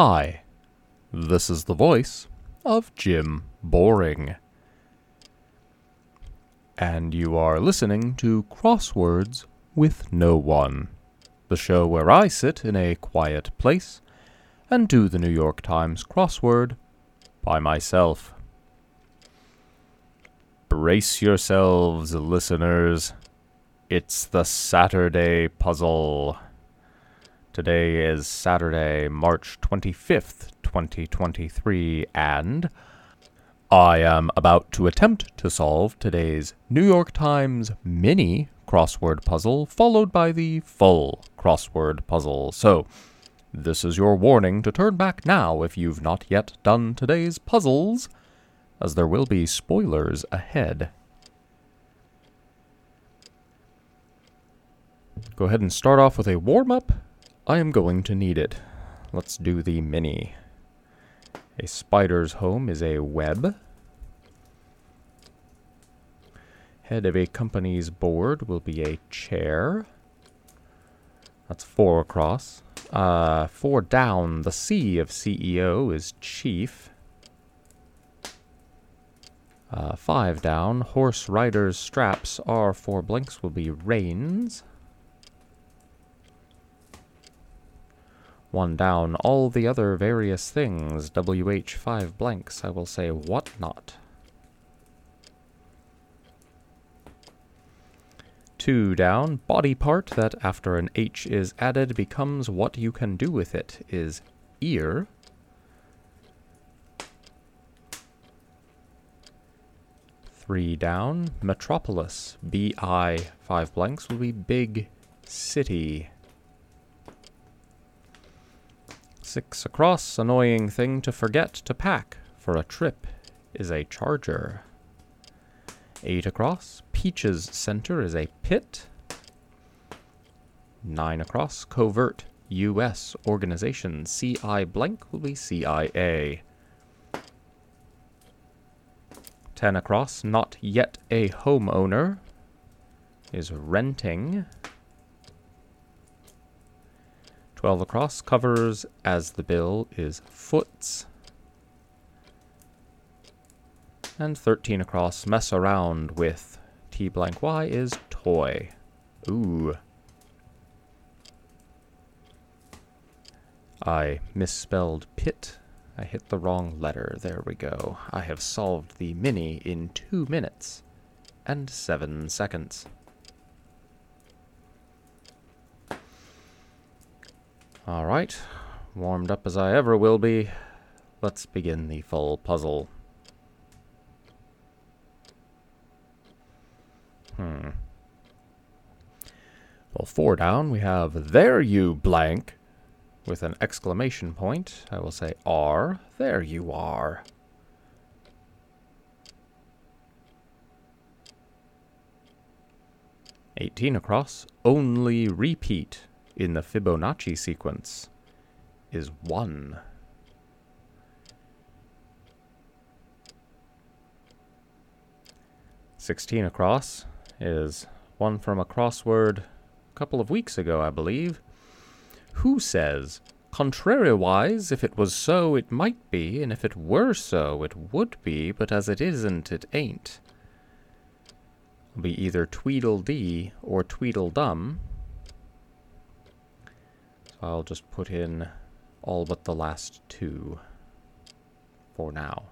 Hi, this is the voice of Jim Boring. And you are listening to Crosswords with No One, the show where I sit in a quiet place and do the New York Times crossword by myself. Brace yourselves, listeners. It's the Saturday puzzle. Today is Saturday, March 25th, 2023, and I am about to attempt to solve today's New York Times mini crossword puzzle, followed by the full crossword puzzle. So, this is your warning to turn back now if you've not yet done today's puzzles, as there will be spoilers ahead. Go ahead and start off with a warm up. I am going to need it. Let's do the mini. A spider's home is a web. Head of a company's board will be a chair. That's four across. Uh, four down, the C of CEO is chief. Uh, five down, horse rider's straps are four blanks will be reins. One down, all the other various things, WH five blanks, I will say what not. Two down, body part that after an H is added becomes what you can do with it is ear. Three down, metropolis, BI, five blanks will be big city. Six across, annoying thing to forget to pack for a trip is a charger. Eight across, Peach's center is a pit. Nine across, covert U.S. organization CI blank will be CIA. Ten across, not yet a homeowner is renting. 12 across covers as the bill is foots. And 13 across, mess around with T blank Y is toy. Ooh. I misspelled pit. I hit the wrong letter. There we go. I have solved the mini in two minutes and seven seconds. Alright, warmed up as I ever will be. Let's begin the full puzzle. Hmm. Well, four down, we have there you blank with an exclamation point. I will say R. There you are. Eighteen across. Only repeat in the Fibonacci sequence is one. Sixteen across is one from a crossword a couple of weeks ago, I believe. Who says, Contrariwise, if it was so, it might be, and if it were so, it would be, but as it isn't, it ain't. It'll be either Tweedledee or Tweedledum. I'll just put in all but the last two for now.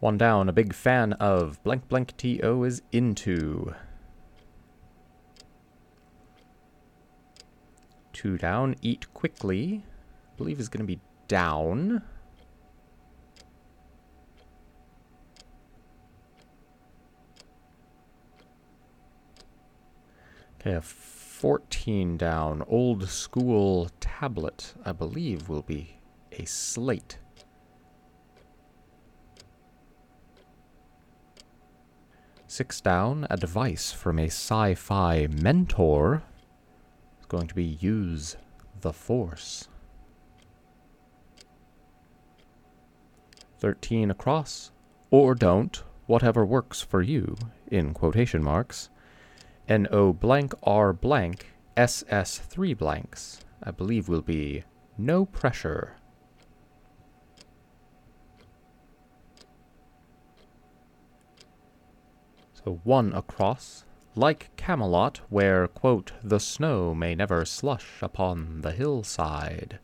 One down, a big fan of blank blank TO is into. Two down, eat quickly. I believe is going to be down. Okay, 14 down, old school tablet, I believe will be a slate. Six down, a device from a sci-fi mentor is going to be use the force. 13 across, or don't, whatever works for you, in quotation marks. NO blank R blank SS 3 blanks I believe, will be no pressure. So one across, like Camelot, where, quote, the snow may never slush upon the hillside.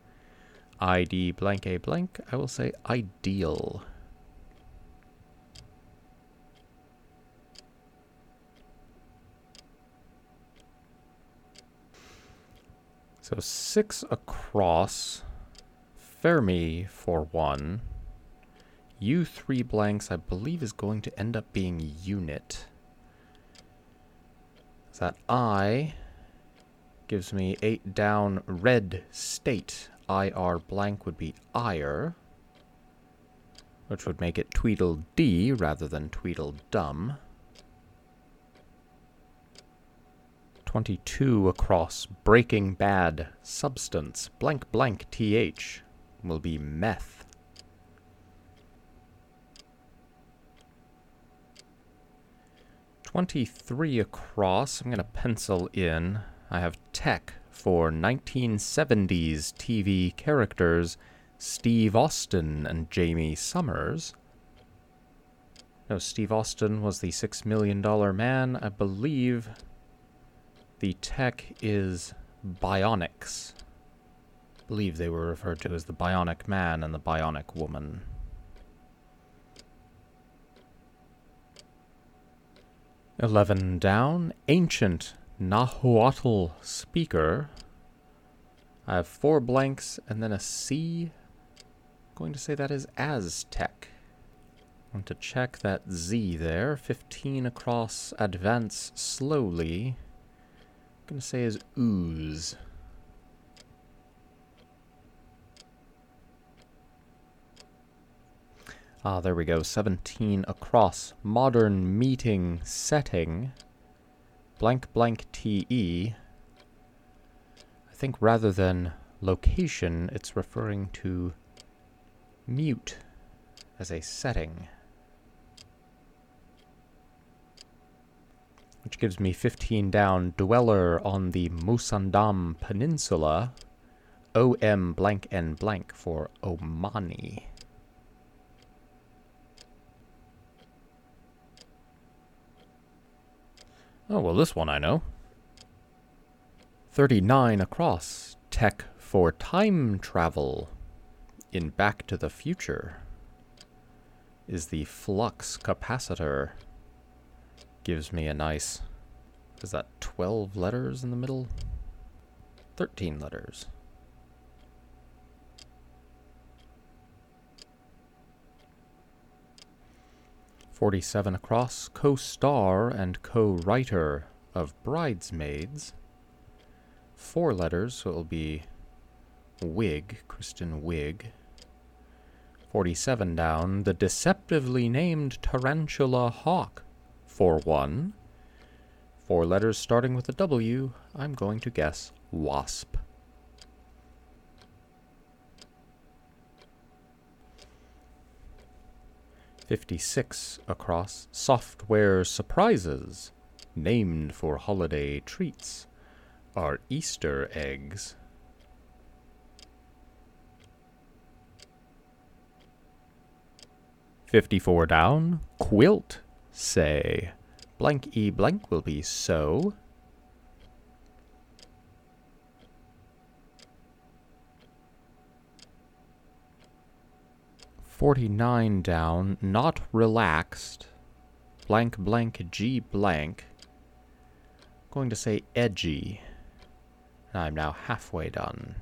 ID blank a blank, I will say ideal. So six across. Fermi for one. U three blanks, I believe, is going to end up being unit. That I gives me eight down red state. IR blank would be ire, which would make it Tweedledee rather than Tweedledum. 22 across Breaking Bad substance blank blank th will be meth. Twenty-three across. I'm gonna pencil in. I have tech for 1970s TV characters Steve Austin and Jaime Sommers. No, Steve Austin was the Six Million Dollar Man. I believe the tech is bionics. I believe they were referred to as the Bionic Man and the Bionic Woman. Eleven down. Ancient Nahuatl speaker. I have four blanks and then a C. I'm going to say that is Aztec. Want to check that Z there. 15 across, advance slowly going to say is ooze. Ah, there we go. 17 across. Modern meeting setting. Blank blank TE. I think rather than location, it's referring to mute as a setting. Which gives me 15 down. Dweller on the Musandam Peninsula. OM blank and blank for Omani. Oh, well, this one I know. 39 across. Tech for time travel. In Back to the Future is the flux capacitor gives me a nice, is that 12 letters in the middle? 13 letters. Forty-seven across, co-star and co-writer of Bridesmaids. Four letters, so it'll be Wiig, Kristen Wiig. Forty-seven down, the deceptively named Tarantula Hawk for one. Four letters starting with a W, I'm going to guess WASP. Fifty-six across software surprises, named for holiday treats, are Easter eggs. Fifty-four down, quilt say blank e blank will be so. Forty-nine down, not relaxed. Blank blank G blank. going to say edgy. I'm now halfway done.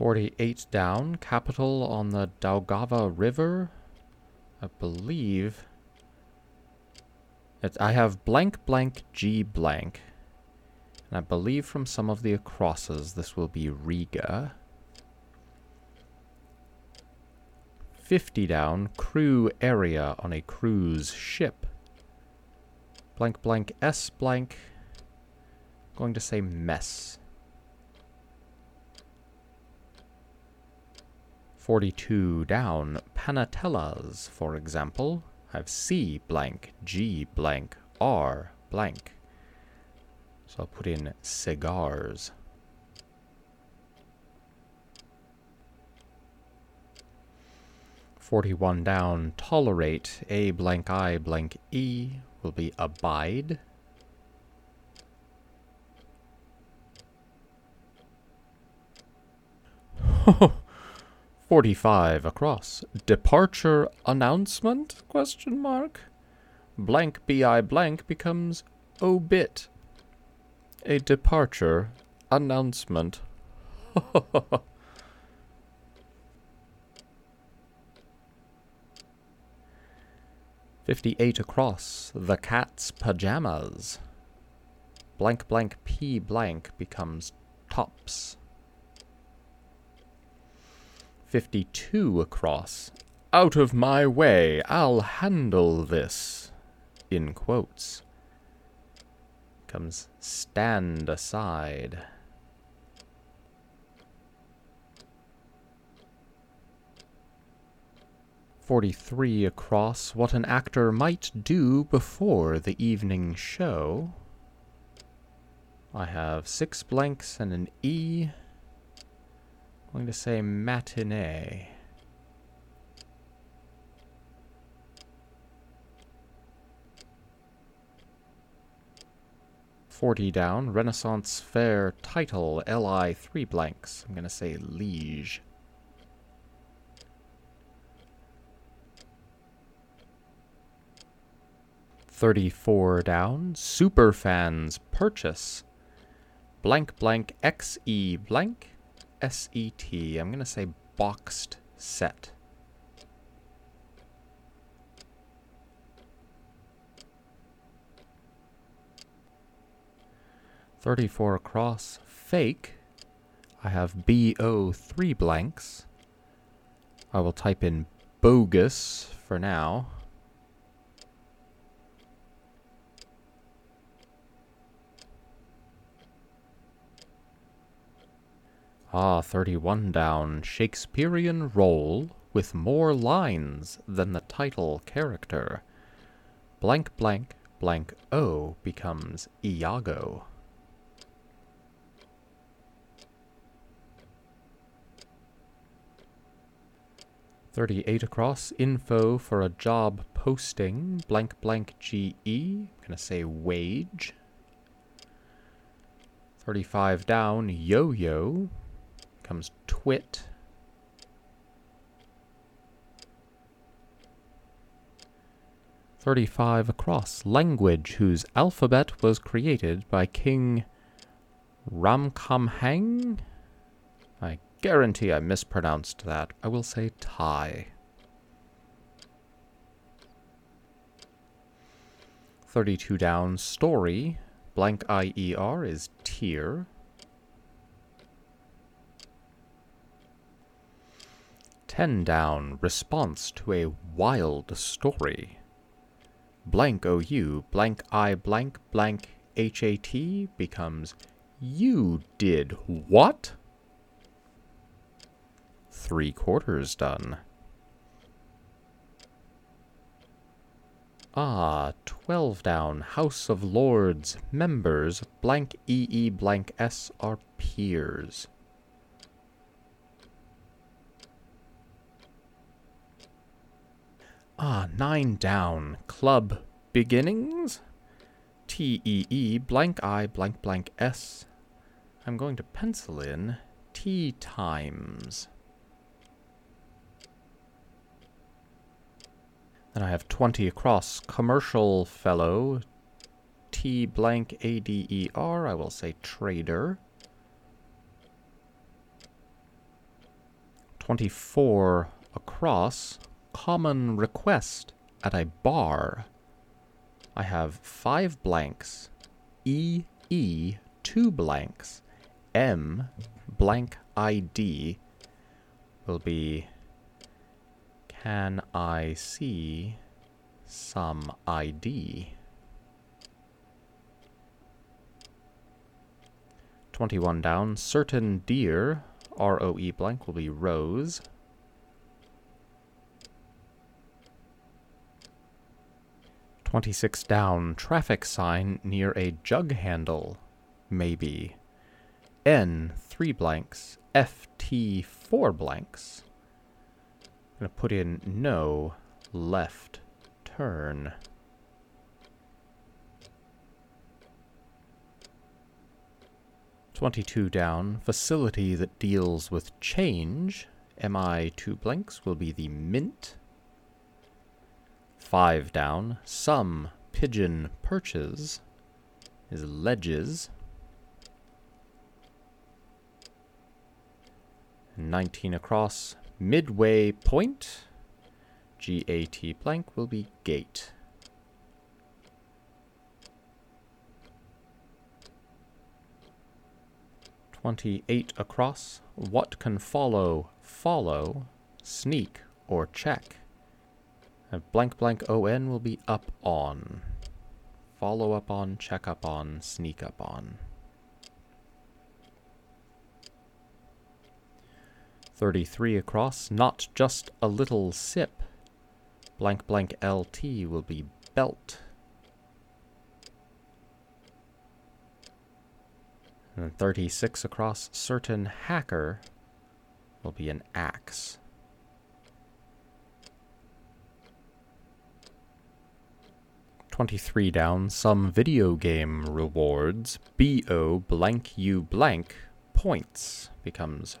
48 down, capital on the Daugava River. I believe. It's, I have blank blank G blank. And I believe from some of the acrosses this will be Riga. 50 down, crew area on a cruise ship. Blank blank S blank. Going to say mess. 42 down, Panatellas, for example, have C blank, G blank, R blank. So I'll put in cigars. Forty-one down. Tolerate a blank I blank E will be abide. Oh, 45 across. Departure announcement? Question mark. Blank bi blank becomes obit. A departure announcement. Fifty-eight across. The cat's pajamas. Blank blank p blank becomes tops. 52 across. Out of my way, I'll handle this. In quotes. Comes stand aside. Forty-three across what an actor might do before the evening show. I have six blanks and an E. I'm going to say matinee. Forty down, Renaissance Fair title, LI three blanks. I'm gonna say liege. Thirty-four down, Superfans purchase. Blank blank XE blank. S-E-T. I'm going to say boxed set. Thirty-four across. Fake. I have B-O three blanks. I will type in bogus for now. Ah, 31 down. Shakespearean role with more lines than the title character. Blank blank blank O becomes Iago. Thirty-eight across. Info for a job posting. Blank blank GE. Gonna say wage. Thirty-five down. Yo-yo comes twit. Thirty-five across. Language whose alphabet was created by King Ramkhamhaeng. I guarantee I mispronounced that. I will say Thai. Thirty-two down. Story. Blank I-E-R is tier. 10 down, response to a wild story. Blank OU, blank I, blank, blank HAT becomes You did what? Three quarters done. Ah, 12 down, House of Lords, members, blank EE, blank S are peers. Ah, nine down. Club beginnings? T E E blank I blank blank S. I'm going to pencil in tee times. Then I have 20 across. Commercial fellow. T blank A D E R. I will say trader. 24 across common request at a bar. I have five blanks, E, E, two blanks, M, blank ID will be can I see some ID? 21 down, certain deer, R-O-E blank will be rose. 26 down, traffic sign near a jug handle. Maybe. N, three blanks. FT, four blanks. I'm gonna put in no, left, turn. Twenty-two down, facility that deals with change. MI two blanks will be the mint. Five down, some pigeon perches is ledges. 19 across, midway point, GAT blank will be gate. Twenty-eight across. What can follow? Follow, sneak, or check. A blank blank on will be up on. Follow up on, check up on, sneak up on. 33 across, not just a little sip. Blank blank LT will be belt. And 36 across, certain hacker will be an axe. Twenty-three down. Some video game rewards. Bo blank u blank points becomes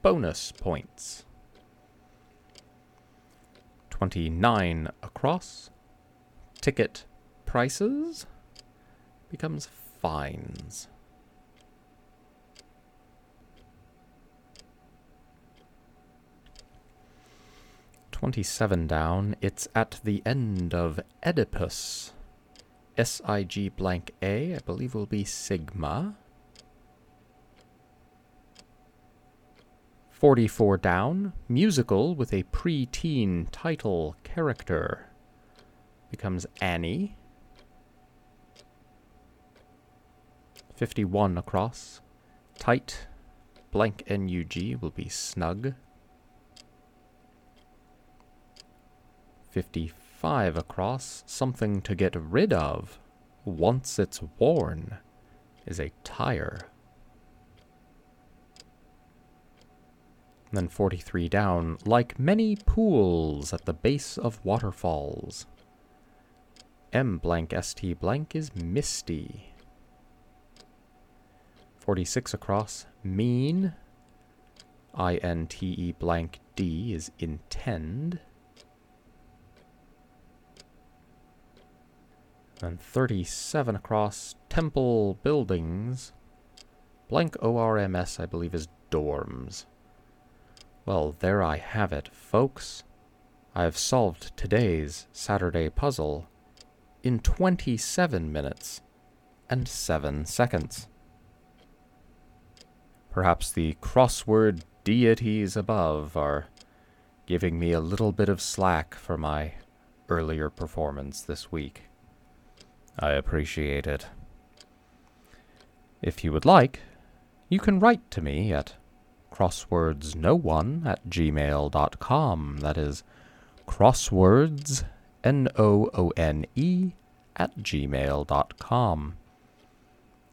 bonus points. 29 across. Ticket prices becomes fines. Twenty-seven down. It's at the end of Oedipus. SIG blank A, I believe will be Sigma. 44 down, musical with a pre-teen title character. Becomes Annie. 51 across, tight, blank NUG will be snug. 55 across, something to get rid of once it's worn is a tire. Then 43 down, like many pools at the base of waterfalls. M blank ST blank is misty. 46 across, mean. INTE blank D is intend. Then 37 across, temple buildings. Blank ORMS, I believe, is dorms. Well, there I have it, folks. I have solved today's Saturday puzzle in 27 minutes and 7 seconds. Perhaps the crossword deities above are giving me a little bit of slack for my earlier performance this week. I appreciate it. If you would like, you can write to me at crosswords no one at gmail.com. That is crosswords, N O O N E, at gmail.com.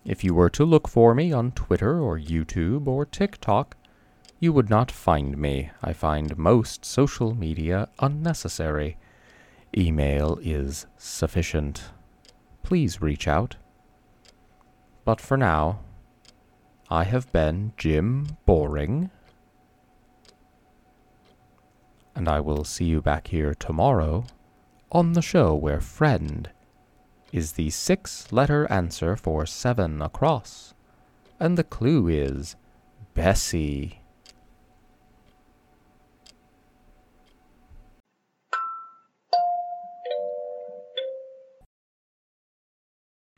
If you were to look for me on Twitter or YouTube or TikTok, you would not find me. I find most social media unnecessary. Email is sufficient. Please reach out. But for now, I have been Jim Boring. And I will see you back here tomorrow on the show where friend is the six letter answer for seven across. And the clue is Bessie.